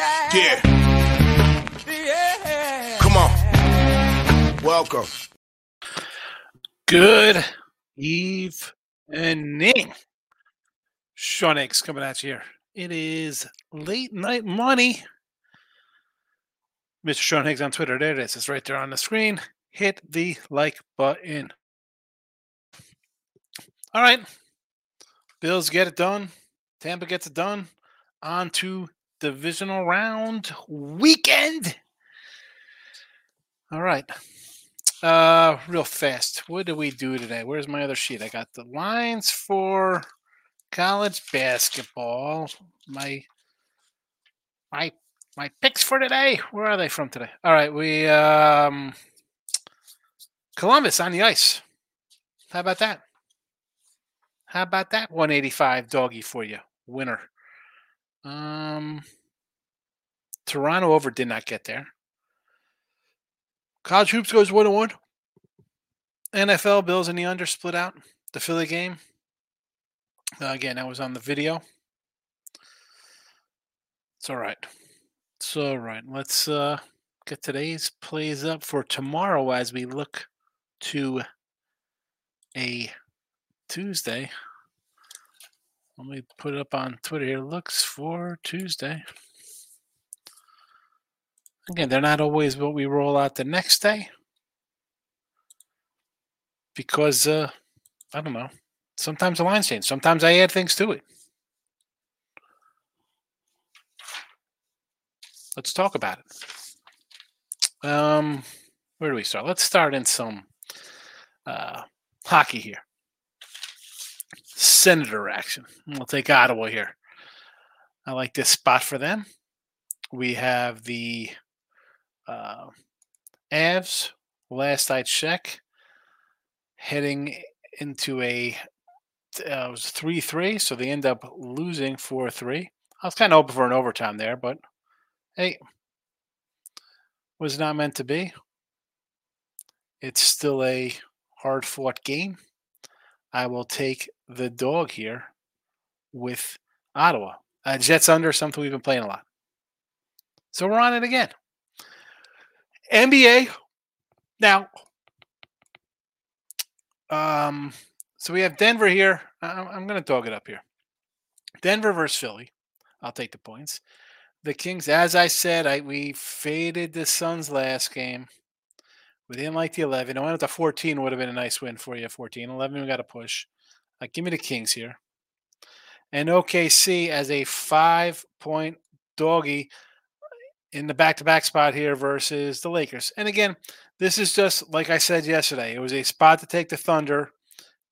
Yeah. Come on. Welcome. Good evening. Sean Higgs coming at you here. It is late night money. Mr. Sean Higgs on Twitter. There it is. It's right there on the screen. Hit the like button. All right. Bills get it done. Tampa gets it done. On to divisional round weekend. All right. Uh real fast. What do we do today? Where's my other sheet? I got the lines for college basketball. My my my picks for today. Where are they from today? All right, we um Columbus on the ice. How about that? How about that 185 doggy for you? Winner. Um Toronto over did not get there. College hoops goes one to one. NFL Bills and the under split out. The Philly game. Uh, again, that was on the video. It's all right. It's all right. Let's uh, get today's plays up for tomorrow as we look to a Tuesday. Let me put it up on Twitter here. Looks for Tuesday. Again, they're not always what we roll out the next day because uh, I don't know. Sometimes the lines change. Sometimes I add things to it. Let's talk about it. Um, where do we start? Let's start in some uh, hockey here. Senator action. We'll take Ottawa here. I like this spot for them. We have the uh, Avs. Last I check, heading into a uh, it was three three, so they end up losing four three. I was kind of hoping for an overtime there, but hey, was not meant to be. It's still a hard fought game. I will take the dog here with Ottawa. Uh, Jets under something we've been playing a lot. So we're on it again. NBA. Now, um, so we have Denver here. I'm, I'm going to dog it up here. Denver versus Philly. I'll take the points. The Kings, as I said, I we faded the Suns last game. We didn't like the 11. I went up to 14 would have been a nice win for you. 14. 11, we got to push. Uh, give me the Kings here. And OKC as a five point doggy in the back to back spot here versus the Lakers. And again, this is just like I said yesterday. It was a spot to take the Thunder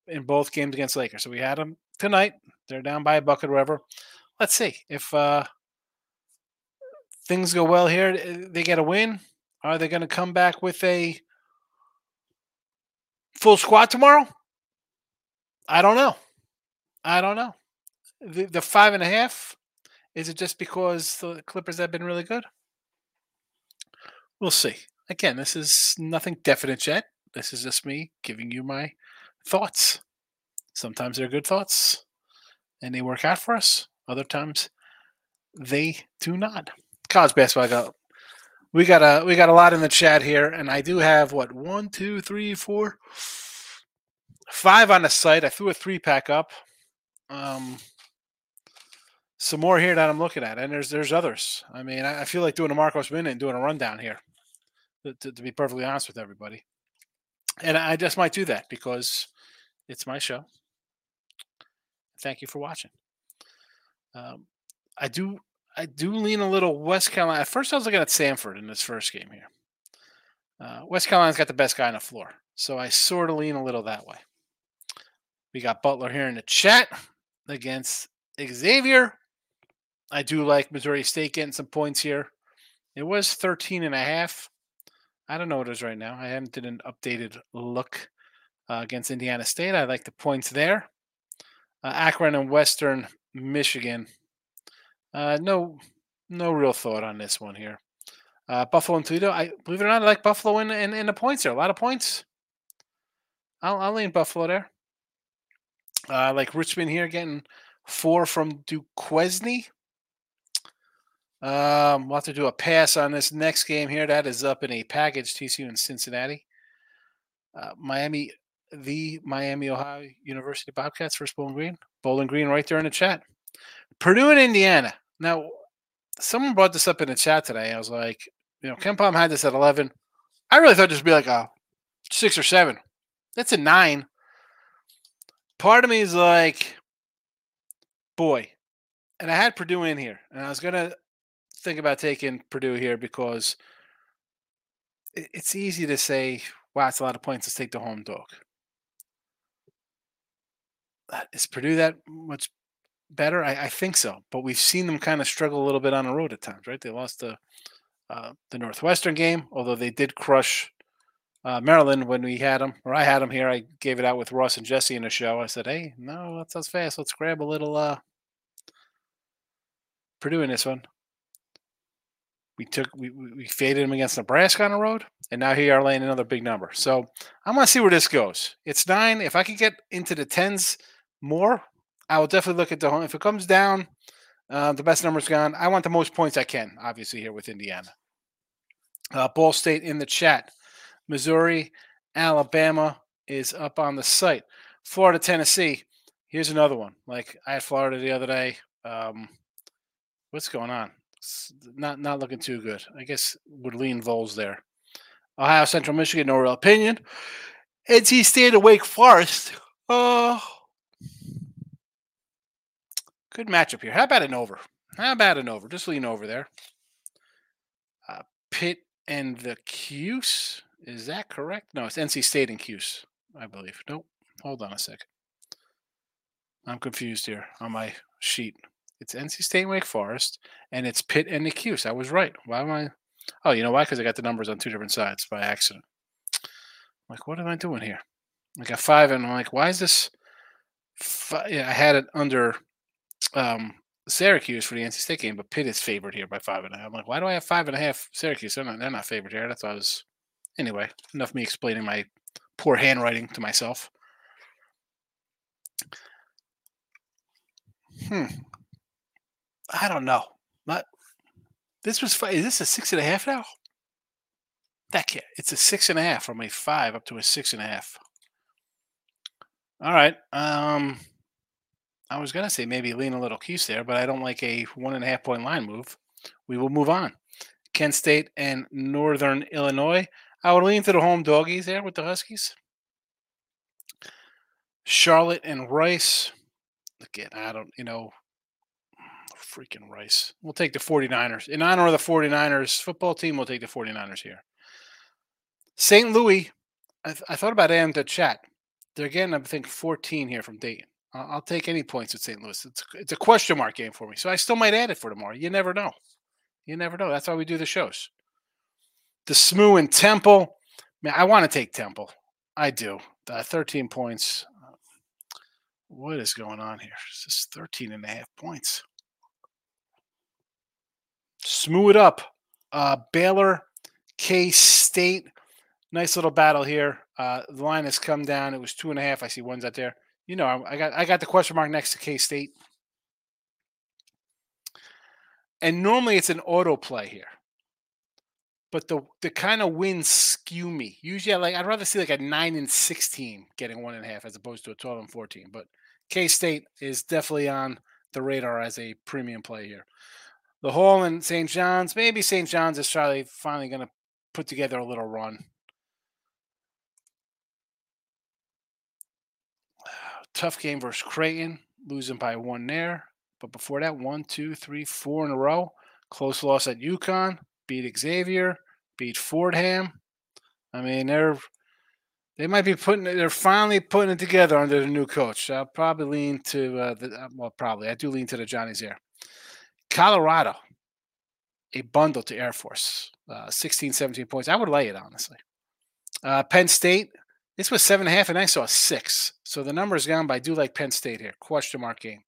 in both games against Lakers. So we had them tonight. They're down by a bucket, whatever. Let's see if uh, things go well here. They get a win. Are they going to come back with a full squad tomorrow? I don't know. I don't know. The, the five and a half is it just because the Clippers have been really good? We'll see. Again, this is nothing definite yet. This is just me giving you my thoughts. Sometimes they're good thoughts and they work out for us. Other times they do not. College basketball got we got a we got a lot in the chat here, and I do have what one, two, three, four, five on the site. I threw a three pack up. Um some more here that I'm looking at, and there's there's others. I mean, I, I feel like doing a Marcos minute and doing a rundown here to, to, be perfectly honest with everybody. And I just might do that because it's my show. Thank you for watching. Um, I do I do lean a little West Carolina. At first, I was looking at Samford in this first game here. Uh, West Carolina's got the best guy on the floor, so I sort of lean a little that way. We got Butler here in the chat against Xavier. I do like Missouri State getting some points here. It was 13 and a half. I don't know what it is right now. I haven't did an updated look uh, against Indiana State. I like the points there. Uh, Akron and Western Michigan. Uh, no, no real thought on this one here. Uh, Buffalo and Toledo. I believe it or not, I like Buffalo in, in, in the points there. A lot of points. I'll, I'll lean Buffalo there. Uh, like Richmond here getting four from Duquesne. Um, we'll have to do a pass on this next game here. That is up in a package. TCU in Cincinnati. Uh, Miami, the Miami Ohio University Bobcats versus Bowling Green. Bowling Green right there in the chat. Purdue and Indiana. Now, someone brought this up in the chat today. I was like, you know, KenPom had this at 11. I really thought this would be like a six or seven. That's a nine. Part of me is like, boy, and I had Purdue in here, and I was gonna think about taking Purdue here because it's easy to say, wow, it's a lot of points. Let's take the home dog. Uh, is Purdue that much better? I, I, think so, but we've seen them kind of struggle a little bit on the road at times, right? They lost the uh, the Northwestern game, although they did crush uh, Maryland when we had them, or I had them here. I gave it out with Ross and Jesse in the show. I said, "Hey, no, that's us fast. Let's grab a little uh, Purdue in this one." We took we, we faded them against Nebraska on the road, and now here are laying another big number. So I'm gonna see where this goes. It's nine. If I could get into the tens more, I will definitely look at the home. If it comes down, uh, the best number's gone. I want the most points I can, obviously here with Indiana. Uh, Ball State in the chat. Missouri, Alabama is up on the site. Florida, Tennessee. Here's another one. Like I had Florida the other day. Um, what's going on? not not looking too good. I guess would lean Vols there. Ohio Central Michigan, no real opinion. NC State Wake Forest. Oh, good matchup here. How about an over? How about an over? Just lean over there. Uh, Pitt and the Cuse. Is that correct? No, it's NC State and Cuse, I believe. Nope. Hold on a second. I'm confused here on my sheet. It's NC State Wake Forest, and it's Pitt and the Cuse. I was right. Why am I? Oh, you know why? Because I got the numbers on two different sides by accident. I'm like, what am I doing here? I got five, and I'm like, why is this? Five? Yeah, I had it under um, Syracuse for the NC State game, but Pitt is favored here by five and a half. I'm like, why do I have five and a half Syracuse? They're not, they're not favored here. That's what I was. Anyway, enough me explaining my poor handwriting to myself. Hmm. I don't know. Not this was is this a six and a half now? That can't. It's a six and a half from a five up to a six and a half. All right. Um, I was gonna say maybe lean a little Cuse there, but I don't like a one and a half point line move. We will move on. Kent State and Northern Illinois. I would lean to the home doggies there with the Huskies. Charlotte and Rice. Again, I don't, you know, freaking Rice. We'll take the 49ers. In honor of the 49ers football team, we'll take the 49ers here. St. Louis, I, th- I thought about adding the chat. They're getting, I think, 14 here from Dayton. I'll, take any points with St. Louis. It's, it's a question mark game for me. So I still might add it for tomorrow. You never know. You never know. That's why we do the shows. The SMU and Temple. Man, I want to take Temple. I do. Uh, 13 points. What is going on here? It's just 13 and a half points. Smooth it up. Uh, Baylor, K State. Nice little battle here. Uh, the line has come down. It was two and a half. I see ones out there. You know, I got I got the question mark next to K State. And normally it's an auto play here. But the the kind of wins skew me. Usually I like I'd rather see like a nine and sixteen getting one and a half as opposed to a twelve and fourteen. But K State is definitely on the radar as a premium play here the Hall and St. John's. Maybe St. John's is finally finally going to put together a little run. Tough game versus Creighton, losing by one there. But before that, one, two, three, four in a row. Close loss at UConn. Beat Xavier. Beat Fordham. I mean, they're They might be putting it. They're finally putting it together under the new coach. I'll probably lean to uh, the uh, well, probably I do lean to the Johnny's here. Colorado, a bundle to Air Force, uh, 16, 17 points. I would lay it honestly. Uh, Penn State, this was seven and a half, and I saw six. So the number is gone, but I do like Penn State here. Question mark game.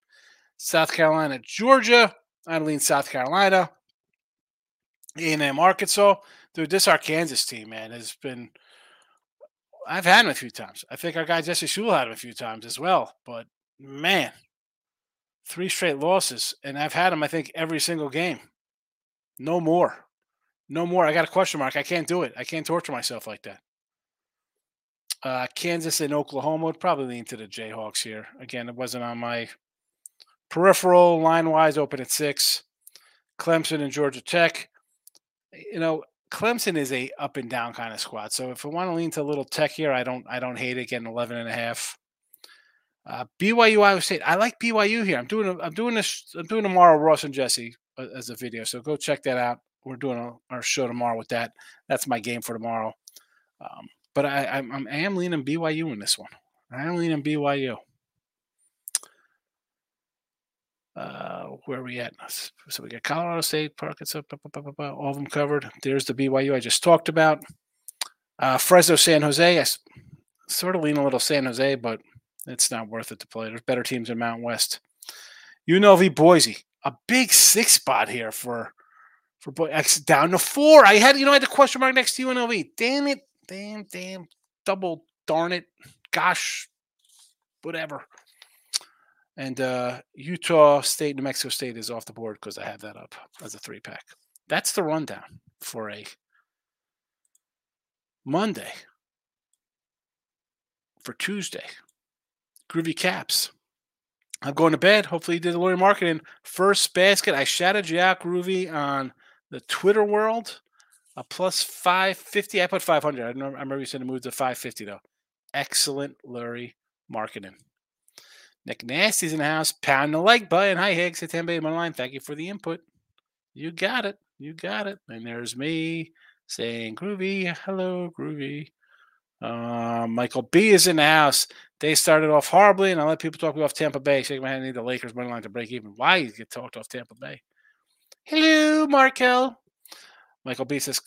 South Carolina, Georgia. I lean South Carolina. A&M, Arkansas. Dude, this Arkansas team, man, has been. I've had him a few times. I think our guy Jesse Shule had him a few times as well. But man, three straight losses, and I've had him. I think every single game. No more, no more. I got a question mark. I can't do it. I can't torture myself like that. Uh, Kansas and Oklahoma would probably lean to the Jayhawks here. Again, it wasn't on my peripheral line wise. Open at six. Clemson and Georgia Tech. You know, Clemson is a up and down kind of squad. So if I want to lean to a little tech here, I don't I don't hate it getting 11 and a half. Uh, BYU Iowa State. I like BYU here. I'm doing a, I'm doing this I'm doing tomorrow Ross and Jesse uh, as a video. So go check that out. We're doing a, our show tomorrow with that. That's my game for tomorrow. Um, but I, I'm, I'm leaning BYU in this one. I am leaning BYU. Uh, where are we at? So we got Colorado State, park Arkansas, all of them covered. There's the BYU I just talked about. Uh, Fresno, San Jose. I sort of lean a little San Jose, but it's not worth it to play. There's better teams in Mountain West. UNLV Boise, a big six spot here for for X down to four. I had you know I had the question mark next to UNLV. Damn it, damn, damn, double darn it, gosh, whatever. And uh, Utah State, New Mexico State is off the board because I have that up as a three pack. That's the rundown for a Monday. For Tuesday, Groovy Caps. I'm going to bed. Hopefully, you did the lawyer marketing. First basket. I shouted you out, Groovy, on the Twitter world. A plus 550. I put 500. I remember, I remember you said to move to 550, though. Excellent Lurie marketing. Nick Nasty's in the house. Pound the like button. Hi, Higgs. Hit 10 on my line. Thank you for the input. You got it. You got it. And there's me saying, Groovy. Hello, Groovy. Uh, Michael B is in the house. They started off horribly, and I let people talk me off Tampa Bay. Shake my hand. I need the Lakers money line to break even. Why you get talked off Tampa Bay? Hello, Markel. Michael B says,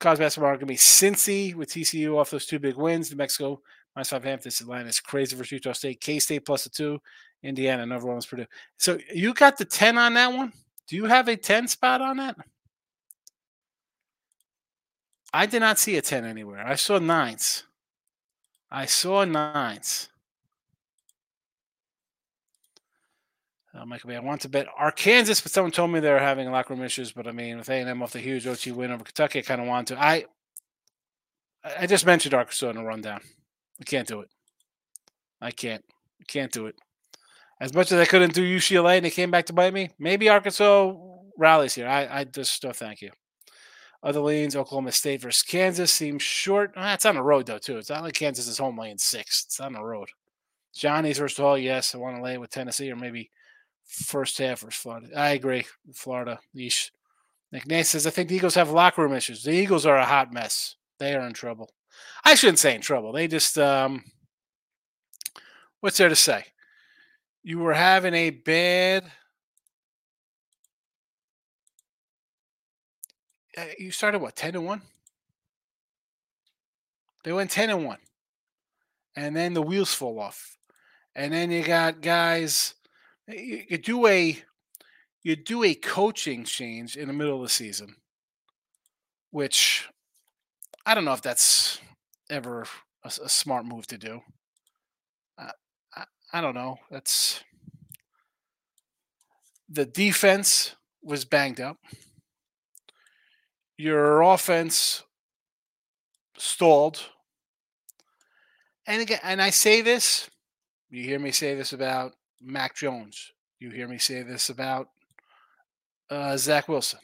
college basketball going to be Cincy with TCU off those two big wins. New Mexico minus five half. This Atlanta is crazy versus Utah State. K State plus a two. Indiana, number one was Purdue. So you got the 10 on that one? Do you have a 10 spot on that? I did not see a 10 anywhere. I saw nines. I saw nines. Uh, Michael. I want to bet Arkansas, but someone told me they were having locker room issues. But I mean, with A&M off the huge OT win over Kentucky, I kind of want to. I I just mentioned Arkansas in a rundown. I can't do it. I can't. Can't do it. As much as I couldn't do UCLA and they came back to bite me, maybe Arkansas rallies here. I, I just no thank you. Other lanes, Oklahoma State versus Kansas seems short. Ah, it's on the road though too. It's not like Kansas is home lane six. It's on the road. Johnny's versus all, yes. I want to lay with Tennessee or maybe first half versus Florida. I agree. Florida. Yeesh. Nate says, I think the Eagles have locker room issues. The Eagles are a hot mess. They are in trouble. I shouldn't say in trouble. They just um, what's there to say? You were having a bad. Uh, you started what ten to one. They went ten and one, and then the wheels fall off, and then you got guys. You, you do a you do a coaching change in the middle of the season, which I don't know if that's ever a, a smart move to do. Uh, I, I don't know. That's the defense was banged up. Your offense stalled. And again, and I say this, you hear me say this about Mac Jones. You hear me say this about uh, Zach Wilson.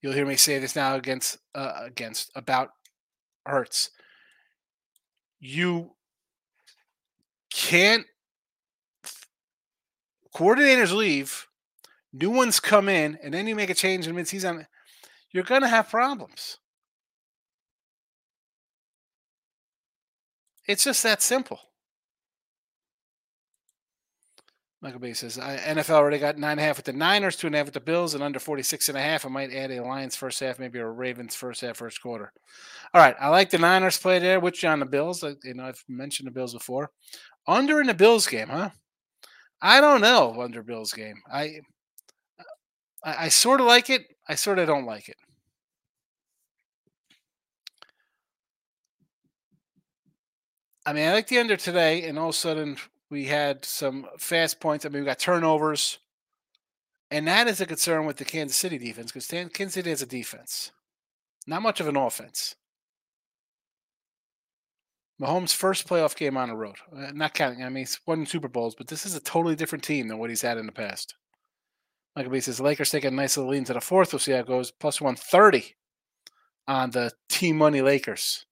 You'll hear me say this now against uh, against about Hurts you can't coordinators leave, new ones come in, and then you make a change in midseason, you're going to have problems. It's just that simple. Michael B says NFL already got nine and a half with the Niners, two and a half with the Bills, and under 46 and a half. I might add a Lions first half, maybe a Ravens first half, first quarter. All right. I like the Niners play there, which on the Bills. You know, I've mentioned the Bills before. Under in the Bills game, huh? I don't know. Under Bills game. I I, I sort of like it. I sort of don't like it. I mean, I like the under today, and all of a sudden we had some fast points. I mean, we got turnovers, and that is a concern with the Kansas City defense because Kansas City has a defense, not much of an offense. Mahomes' first playoff game on the road, uh, not counting. I mean, he's won Super Bowls, but this is a totally different team than what he's had in the past. Michael B says Lakers take a nice little lead to the fourth. We'll see how it goes. Plus 130 on the team money Lakers.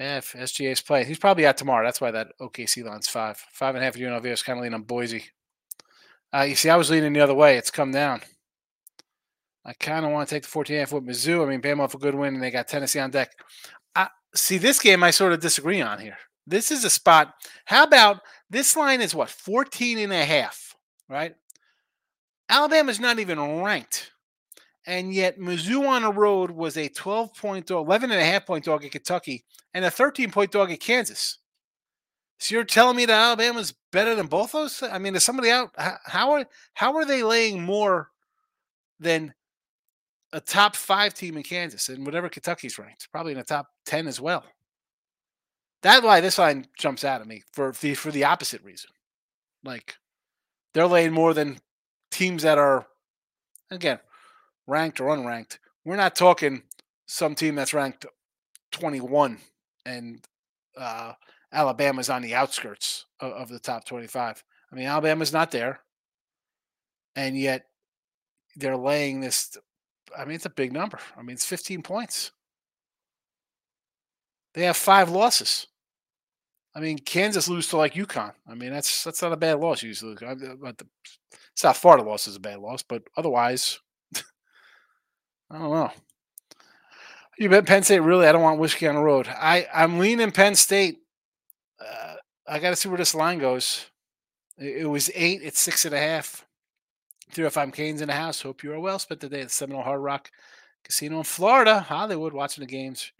Yeah, if SGA's play. He's probably out tomorrow. That's why that OKC line's five. Five and a half of UNLV is kind of leaning on Boise. Uh, you see, I was leaning the other way. It's come down. I kind of want to take the 14 half with Mizzou. I mean, Bama off a good win, and they got Tennessee on deck. I, see, this game I sort of disagree on here. This is a spot. How about this line is what, 14 and a half, right? Alabama's not even ranked and yet Mizzou on the road was a 12 point dog, 11 and a half point dog at Kentucky, and a 13 point dog at Kansas. So you're telling me that Alabama's better than both those? I mean, is somebody out? How are how are they laying more than a top five team in Kansas and whatever Kentucky's ranked? Probably in the top ten as well. That's why this line jumps out at me for the for the opposite reason. Like they're laying more than teams that are again ranked or unranked. We're not talking some team that's ranked 21 and uh, Alabama's on the outskirts of, of the top 25. I mean, Alabama's not there. And yet they're laying this. I mean, it's a big number. I mean, it's 15 points. They have five losses. I mean, Kansas lose to like UConn. I mean, that's that's not a bad loss usually. But the, South Florida loss is a bad loss, but otherwise, I don't know. You bet Penn State really? I don't want whiskey on the road. I I'm leaning Penn State. Uh, I got to see where this line goes. It, it, was eight. It's six and a half. Three or five Canes in the house. Hope you are well spent the day at Seminole Hard Rock Casino in Florida, Hollywood, watching the games.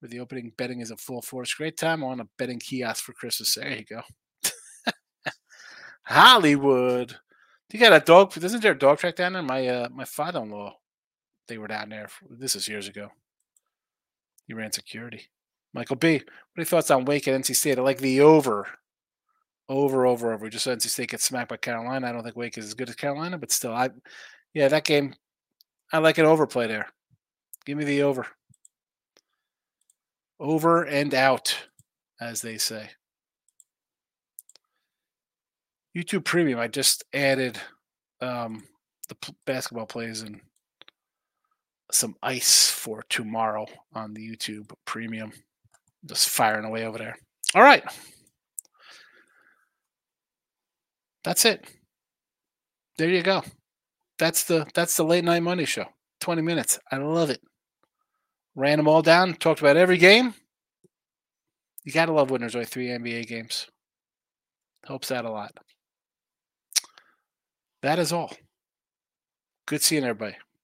Where the opening betting is in full force. Great time on a betting kiosk for Christmas. There you go. Hollywood. You got a dog? Isn't there a dog track down there? My uh, my father-in-law they were down there. For, this is years ago. He ran security. Michael B. What are your thoughts on Wake at NC State? I like the over. Over, over, over. Just saw NC State gets smacked by Carolina. I don't think Wake is as good as Carolina, but still, I, yeah, that game, I like an overplay there. Give me the over. Over and out, as they say. YouTube Premium. I just added um, the p- basketball plays and some ice for tomorrow on the YouTube premium. Just firing away over there. All right. That's it. There you go. That's the that's the late night money show. 20 minutes. I love it. Ran them all down, talked about every game. You gotta love when there's three NBA games. Helps out a lot. That is all. Good seeing everybody.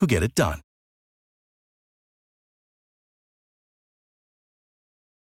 who get it done.